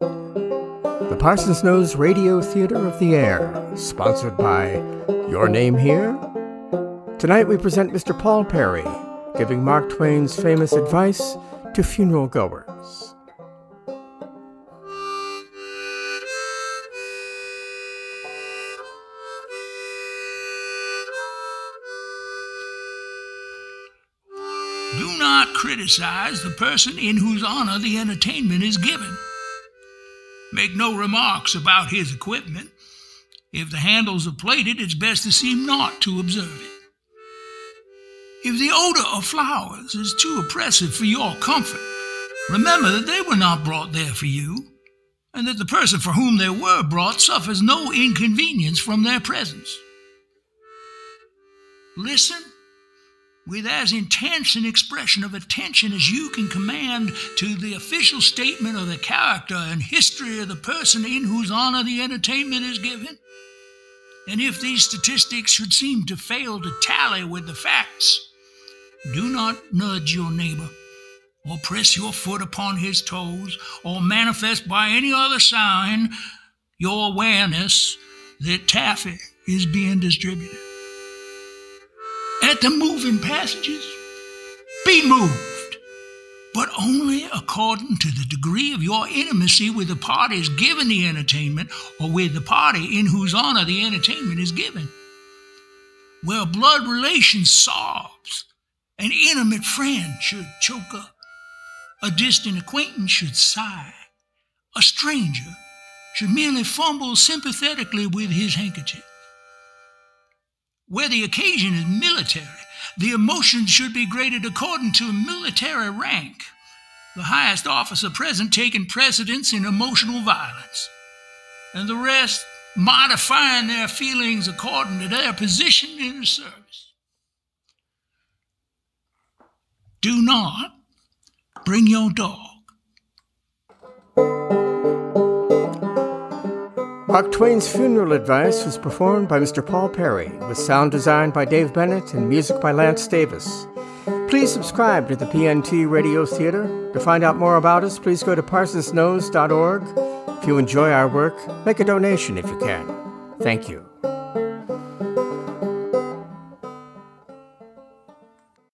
The Parsons Nose Radio Theater of the Air, sponsored by Your Name Here. Tonight we present Mr. Paul Perry, giving Mark Twain's famous advice to funeral goers. Do not criticize the person in whose honor the entertainment is given. Make no remarks about his equipment. If the handles are plated, it's best to seem not to observe it. If the odor of flowers is too oppressive for your comfort, remember that they were not brought there for you, and that the person for whom they were brought suffers no inconvenience from their presence. Listen with as intense an expression of attention as you can command to the official statement of the character and history of the person in whose honor the entertainment is given. And if these statistics should seem to fail to tally with the facts, do not nudge your neighbor, or press your foot upon his toes, or manifest by any other sign your awareness that taffy is being distributed. At the moving passages, be moved, but only according to the degree of your intimacy with the parties giving the entertainment or with the party in whose honor the entertainment is given. Where blood relations sobs, an intimate friend should choke up, a distant acquaintance should sigh, a stranger should merely fumble sympathetically with his handkerchief. Where the occasion is military, the emotions should be graded according to military rank, the highest officer present taking precedence in emotional violence, and the rest modifying their feelings according to their position in the service. Do not bring your dog. Mark Twain's funeral advice was performed by Mr. Paul Perry, with sound design by Dave Bennett and music by Lance Davis. Please subscribe to the PNT Radio Theater. To find out more about us, please go to parsonsnose.org. If you enjoy our work, make a donation if you can. Thank you.